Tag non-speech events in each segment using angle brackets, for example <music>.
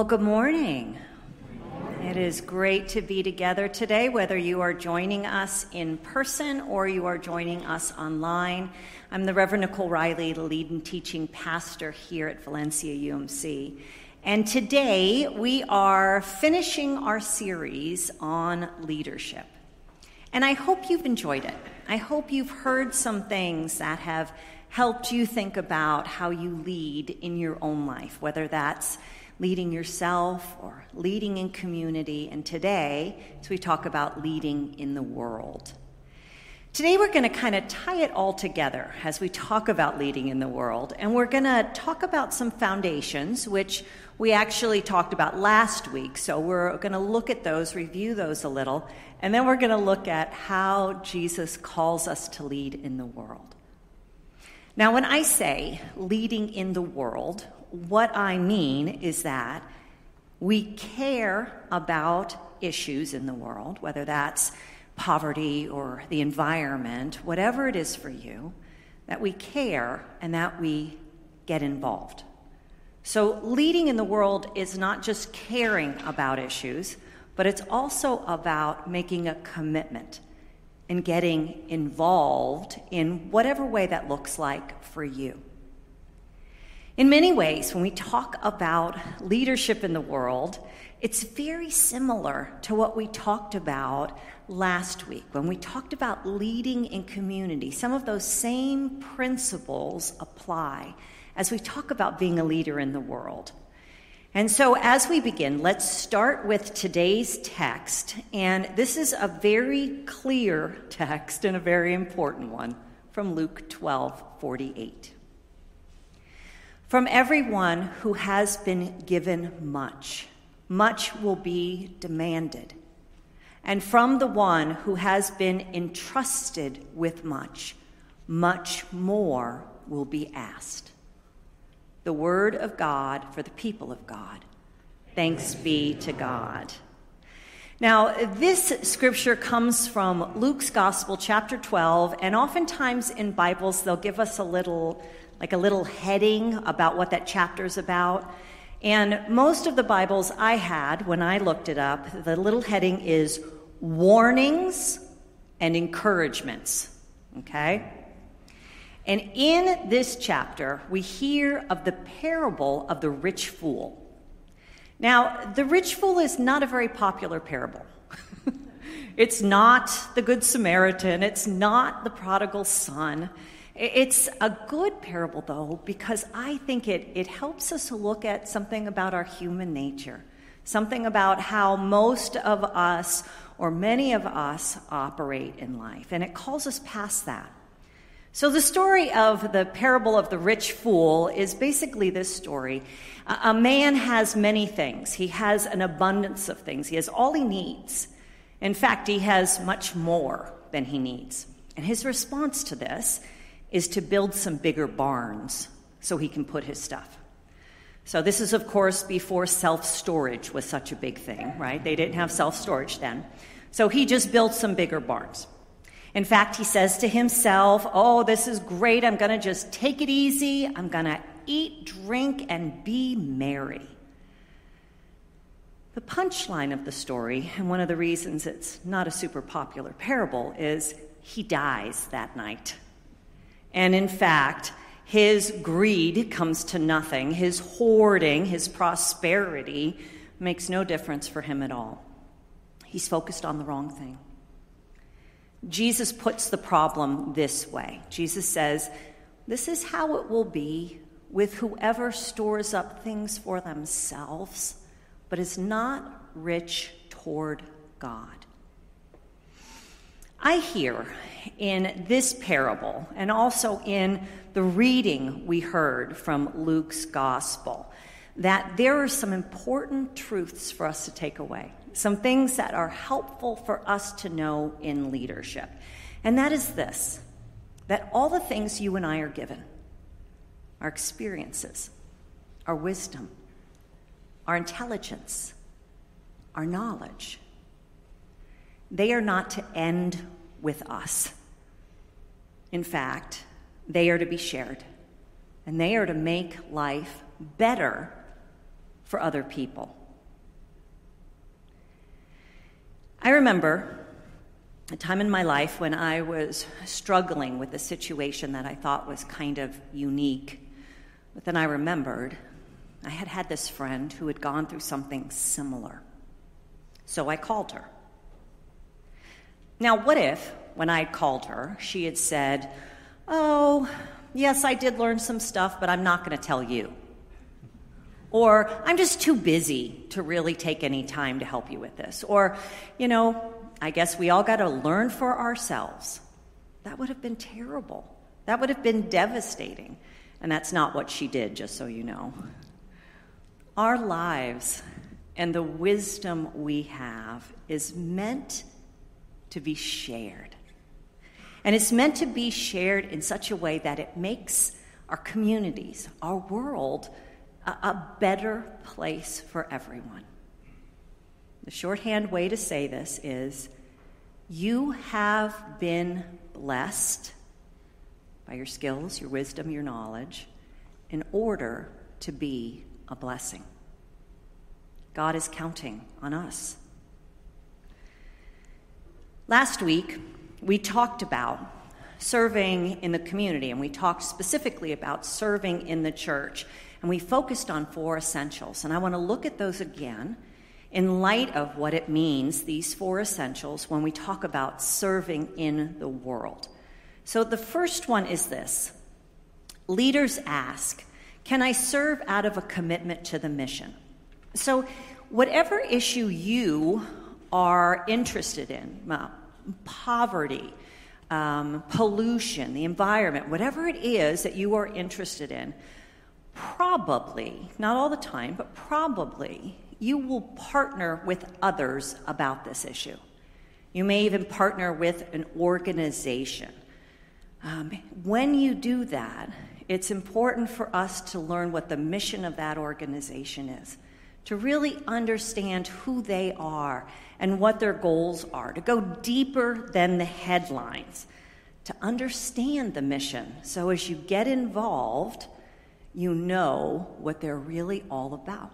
Well, good morning. It is great to be together today, whether you are joining us in person or you are joining us online. I'm the Reverend Nicole Riley, the lead and teaching pastor here at Valencia UMC. And today we are finishing our series on leadership. And I hope you've enjoyed it. I hope you've heard some things that have helped you think about how you lead in your own life, whether that's leading yourself or leading in community. And today, as we talk about leading in the world. Today, we're going to kind of tie it all together as we talk about leading in the world. And we're going to talk about some foundations, which we actually talked about last week. So we're going to look at those, review those a little, and then we're going to look at how Jesus calls us to lead in the world. Now, when I say leading in the world, what I mean is that we care about issues in the world, whether that's poverty or the environment, whatever it is for you, that we care and that we get involved. So, leading in the world is not just caring about issues, but it's also about making a commitment and getting involved in whatever way that looks like for you. In many ways, when we talk about leadership in the world, it's very similar to what we talked about last week when we talked about leading in community. Some of those same principles apply as we talk about being a leader in the world. And so, as we begin, let's start with today's text. And this is a very clear <laughs> text and a very important one from Luke 12 48. From everyone who has been given much, much will be demanded. And from the one who has been entrusted with much, much more will be asked. The word of God for the people of God. Thanks be to God. Now, this scripture comes from Luke's Gospel, chapter 12, and oftentimes in Bibles they'll give us a little like a little heading about what that chapter is about. And most of the Bibles I had when I looked it up, the little heading is warnings and encouragements. Okay? And in this chapter, we hear of the parable of the rich fool. Now, the rich fool is not a very popular parable. <laughs> it's not the Good Samaritan, it's not the prodigal son. It's a good parable, though, because I think it, it helps us to look at something about our human nature, something about how most of us, or many of us, operate in life. And it calls us past that. So, the story of the parable of the rich fool is basically this story. A man has many things, he has an abundance of things, he has all he needs. In fact, he has much more than he needs. And his response to this is to build some bigger barns so he can put his stuff. So, this is, of course, before self storage was such a big thing, right? They didn't have self storage then. So, he just built some bigger barns. In fact, he says to himself, Oh, this is great. I'm going to just take it easy. I'm going to eat, drink, and be merry. The punchline of the story, and one of the reasons it's not a super popular parable, is he dies that night. And in fact, his greed comes to nothing. His hoarding, his prosperity makes no difference for him at all. He's focused on the wrong thing. Jesus puts the problem this way Jesus says, This is how it will be with whoever stores up things for themselves, but is not rich toward God. I hear in this parable and also in the reading we heard from Luke's gospel that there are some important truths for us to take away, some things that are helpful for us to know in leadership. And that is this that all the things you and I are given, our experiences, our wisdom, our intelligence, our knowledge, they are not to end with us. In fact, they are to be shared, and they are to make life better for other people. I remember a time in my life when I was struggling with a situation that I thought was kind of unique. But then I remembered I had had this friend who had gone through something similar. So I called her. Now, what if, when I called her, she had said, Oh, yes, I did learn some stuff, but I'm not going to tell you. Or, I'm just too busy to really take any time to help you with this. Or, you know, I guess we all got to learn for ourselves. That would have been terrible. That would have been devastating. And that's not what she did, just so you know. Our lives and the wisdom we have is meant to be shared. And it's meant to be shared in such a way that it makes our communities, our world, a, a better place for everyone. The shorthand way to say this is you have been blessed by your skills, your wisdom, your knowledge, in order to be a blessing. God is counting on us. Last week, we talked about serving in the community, and we talked specifically about serving in the church, and we focused on four essentials. And I want to look at those again in light of what it means, these four essentials, when we talk about serving in the world. So the first one is this Leaders ask, Can I serve out of a commitment to the mission? So, whatever issue you are interested in, poverty, um, pollution, the environment, whatever it is that you are interested in, probably, not all the time, but probably, you will partner with others about this issue. You may even partner with an organization. Um, when you do that, it's important for us to learn what the mission of that organization is, to really understand who they are and what their goals are, to go deeper than the headlines, to understand the mission. So as you get involved, you know what they're really all about.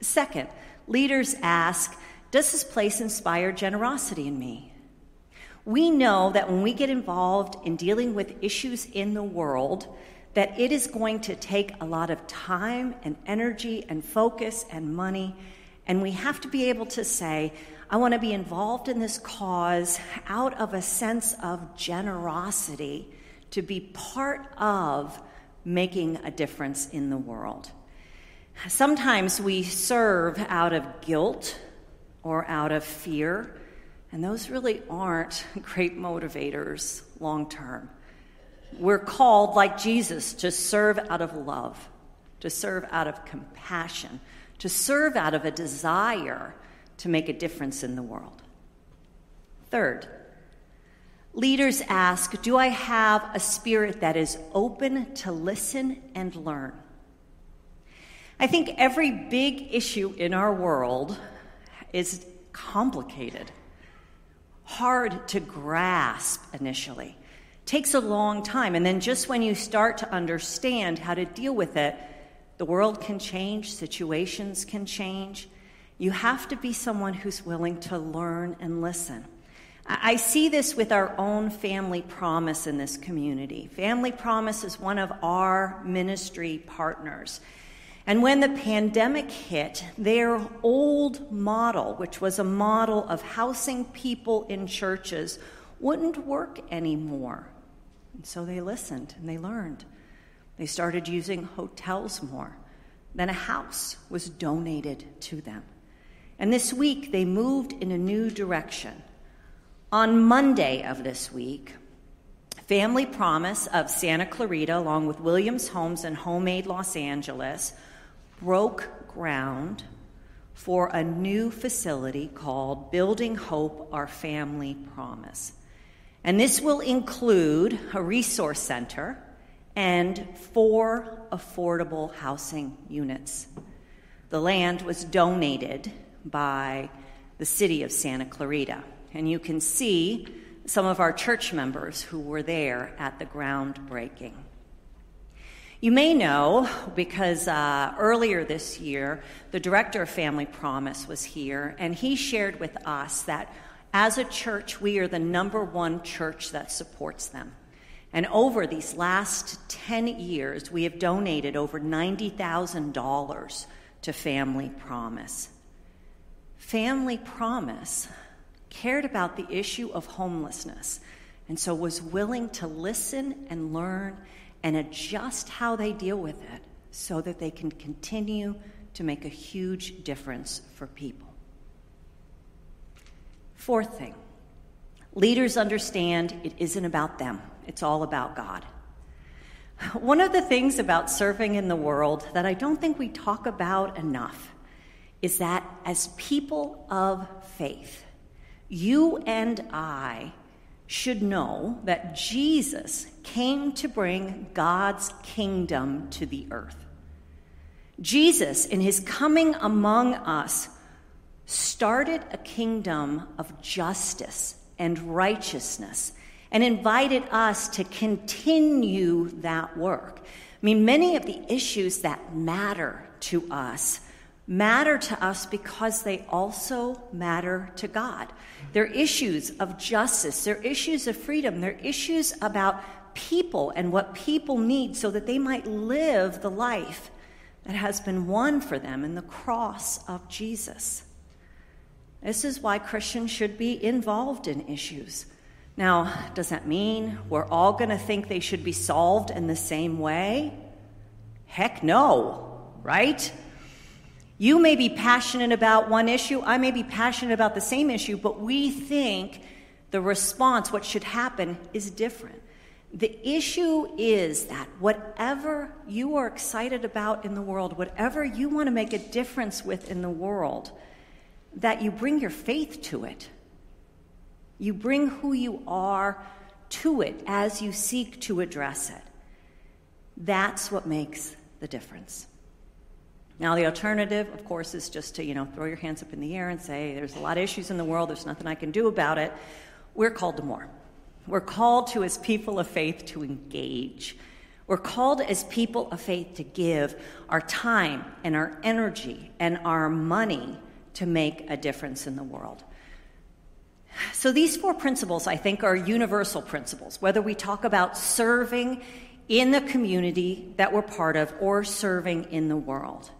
Second, leaders ask Does this place inspire generosity in me? We know that when we get involved in dealing with issues in the world, that it is going to take a lot of time and energy and focus and money. And we have to be able to say, I want to be involved in this cause out of a sense of generosity to be part of making a difference in the world. Sometimes we serve out of guilt or out of fear, and those really aren't <laughs> great motivators long term. We're called, like Jesus, to serve out of love, to serve out of compassion, to serve out of a desire to make a difference in the world. Third, leaders ask Do I have a spirit that is open to listen and learn? I think every big issue in our world is complicated, hard to grasp initially, takes a long time. And then just when you start to understand how to deal with it, the world can change, situations can change. You have to be someone who's willing to learn and listen. I see this with our own Family Promise in this community. Family Promise is one of our ministry partners. And when the pandemic hit, their old model, which was a model of housing people in churches, wouldn't work anymore. And so they listened and they learned. They started using hotels more. Then a house was donated to them. And this week they moved in a new direction. On Monday of this week, Family Promise of Santa Clarita, along with Williams Homes and HomeAid Los Angeles, broke ground for a new facility called Building Hope Our Family Promise. And this will include a resource center and four affordable housing units. The land was donated by the city of Santa Clarita. And you can see some of our church members who were there at the groundbreaking. You may know because uh, earlier this year, the director of Family Promise was here, and he shared with us that as a church, we are the number one church that supports them. And over these last 10 years, we have donated over $90,000 to Family Promise. Family Promise cared about the issue of homelessness and so was willing to listen and learn and adjust how they deal with it so that they can continue to make a huge difference for people. Fourth thing leaders understand it isn't about them, it's all about God. One of the things about serving in the world that I don't think we talk about enough is that as people of faith, you and I should know that Jesus came to bring God's kingdom to the earth. Jesus, in his coming among us, started a kingdom of justice and righteousness and invited us to continue that work. I mean, many of the issues that matter to us matter to us because they also matter to God. They're issues of justice, they're issues of freedom, they're issues about people and what people need so that they might live the life that has been won for them in the cross of Jesus. This is why Christians should be involved in issues. Now, does that mean we're all going to think they should be solved in the same way? Heck no, right? You may be passionate about one issue, I may be passionate about the same issue, but we think the response, what should happen, is different. The issue is that whatever you are excited about in the world, whatever you want to make a difference with in the world, that you bring your faith to it. You bring who you are to it as you seek to address it. That's what makes the difference. Now, the alternative, of course, is just to, you know, throw your hands up in the air and say, there's a lot of issues in the world, there's nothing I can do about it. We're called to more. We're called to, as people of faith, to engage. We're called as people of faith to give our time and our energy and our money to make a difference in the world. So, these four principles, I think, are universal principles, whether we talk about serving in the community that we're part of or serving in the world.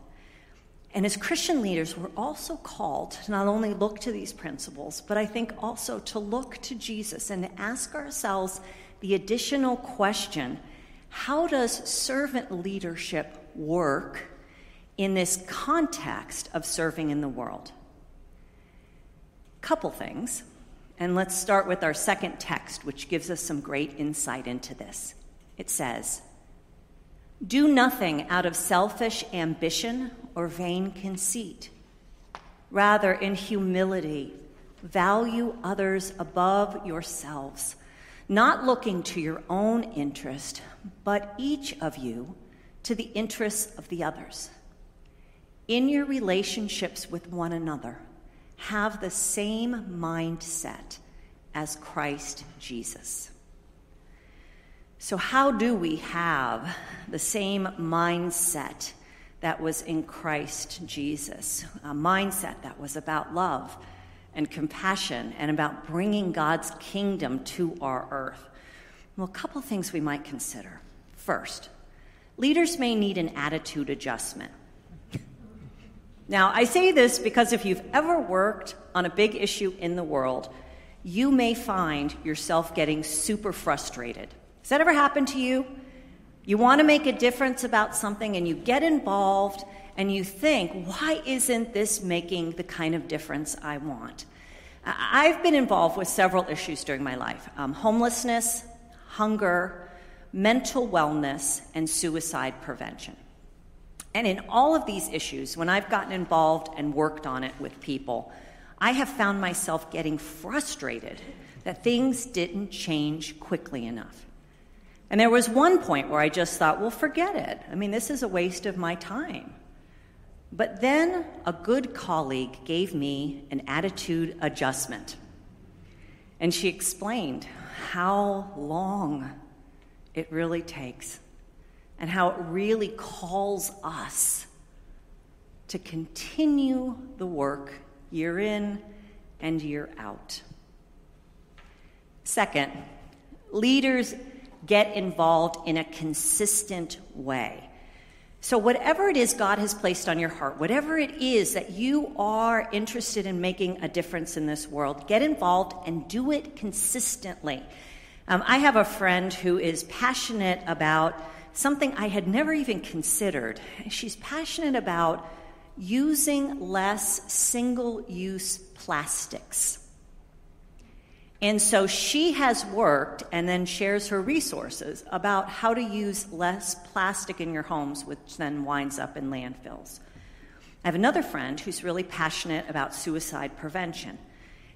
And as Christian leaders, we're also called to not only look to these principles, but I think also to look to Jesus and ask ourselves the additional question how does servant leadership work in this context of serving in the world? Couple things. And let's start with our second text, which gives us some great insight into this. It says, do nothing out of selfish ambition or vain conceit. Rather, in humility, value others above yourselves, not looking to your own interest, but each of you to the interests of the others. In your relationships with one another, have the same mindset as Christ Jesus. So, how do we have the same mindset that was in Christ Jesus? A mindset that was about love and compassion and about bringing God's kingdom to our earth. Well, a couple things we might consider. First, leaders may need an attitude adjustment. Now, I say this because if you've ever worked on a big issue in the world, you may find yourself getting super frustrated has that ever happened to you? You want to make a difference about something and you get involved and you think, why isn't this making the kind of difference I want? I've been involved with several issues during my life um, homelessness, hunger, mental wellness, and suicide prevention. And in all of these issues, when I've gotten involved and worked on it with people, I have found myself getting frustrated that things didn't change quickly enough. And there was one point where I just thought, well, forget it. I mean, this is a waste of my time. But then a good colleague gave me an attitude adjustment. And she explained how long it really takes and how it really calls us to continue the work year in and year out. Second, leaders get involved in a consistent way. So, whatever it is God has placed on your heart, whatever it is that you are interested in making a difference in this world, get involved and do it consistently. Um, I have a friend who is passionate about something I had never even considered. She's passionate about using less single use plastics. And so she has worked and then shares her resources about how to use less plastic in your homes, which then winds up in landfills. I have another friend who's really passionate about suicide prevention.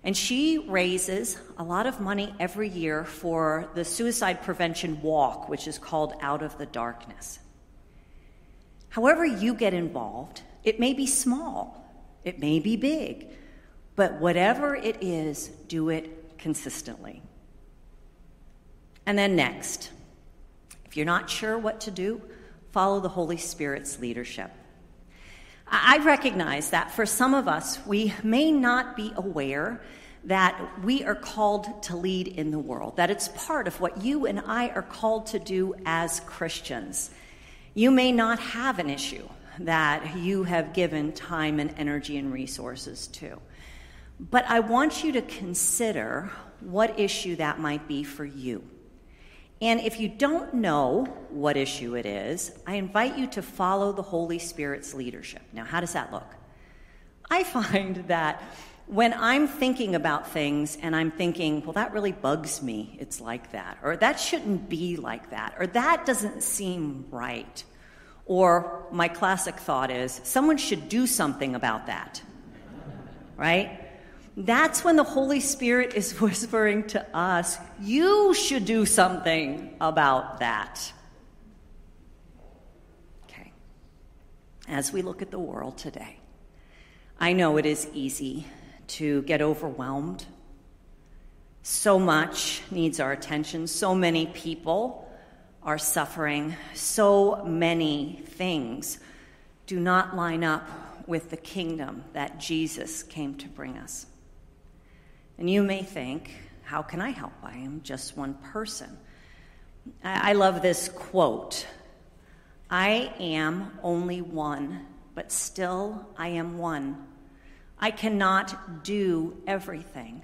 And she raises a lot of money every year for the suicide prevention walk, which is called Out of the Darkness. However, you get involved, it may be small, it may be big, but whatever it is, do it consistently. And then next, if you're not sure what to do, follow the Holy Spirit's leadership. I recognize that for some of us, we may not be aware that we are called to lead in the world, that it's part of what you and I are called to do as Christians. You may not have an issue that you have given time and energy and resources to. But I want you to consider what issue that might be for you. And if you don't know what issue it is, I invite you to follow the Holy Spirit's leadership. Now, how does that look? I <laughs> find that when I'm thinking about things and I'm thinking, well, that really bugs me, it's like that, or that shouldn't be like that, or that doesn't seem right, or my classic thought is, someone should do something about that, right? That's when the Holy Spirit is <laughs> whispering to us, you should do something about that. Okay. As we look at the world today, I know it is easy to get overwhelmed. So much needs our attention. So many people are suffering. So many things do not line up with the kingdom that Jesus came to bring us. And you may think, how can I help? I am just one person. I love this quote I am only one, but still I am one. I cannot do everything,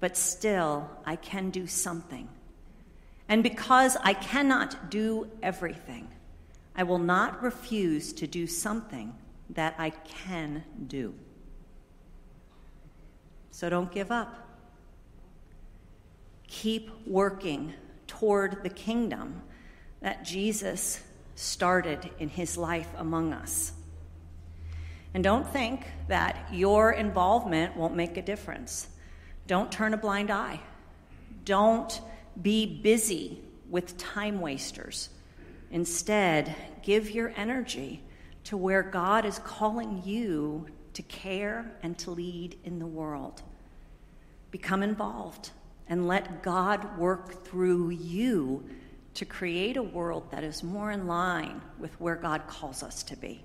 but still I can do something. And because I cannot do everything, I will not refuse to do something that I can do. So don't give up. Keep working toward the kingdom that Jesus started in his life among us. And don't think that your involvement won't make a difference. Don't turn a blind eye. Don't be busy with time wasters. Instead, give your energy to where God is calling you to care and to lead in the world. Become involved and let God work through you to create a world that is more in line with where God calls us to be.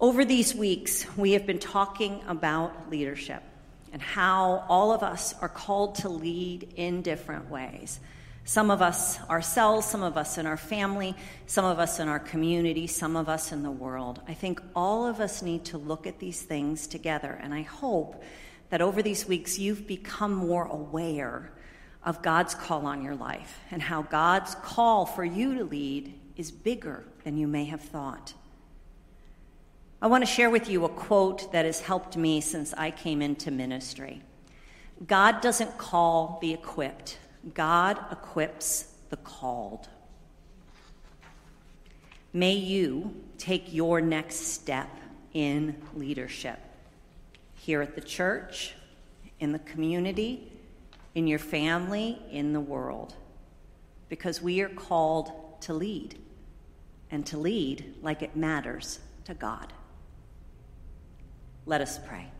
Over these weeks, we have been talking about leadership and how all of us are called to lead in different ways. Some of us ourselves, some of us in our family, some of us in our community, some of us in the world. I think all of us need to look at these things together, and I hope that over these weeks you've become more aware of God's call on your life and how God's call for you to lead is bigger than you may have thought. I want to share with you a quote that has helped me since I came into ministry. God doesn't call the equipped, God equips the called. May you take your next step in leadership here at the church, in the community, in your family, in the world. Because we are called to lead, and to lead like it matters to God. Let us pray.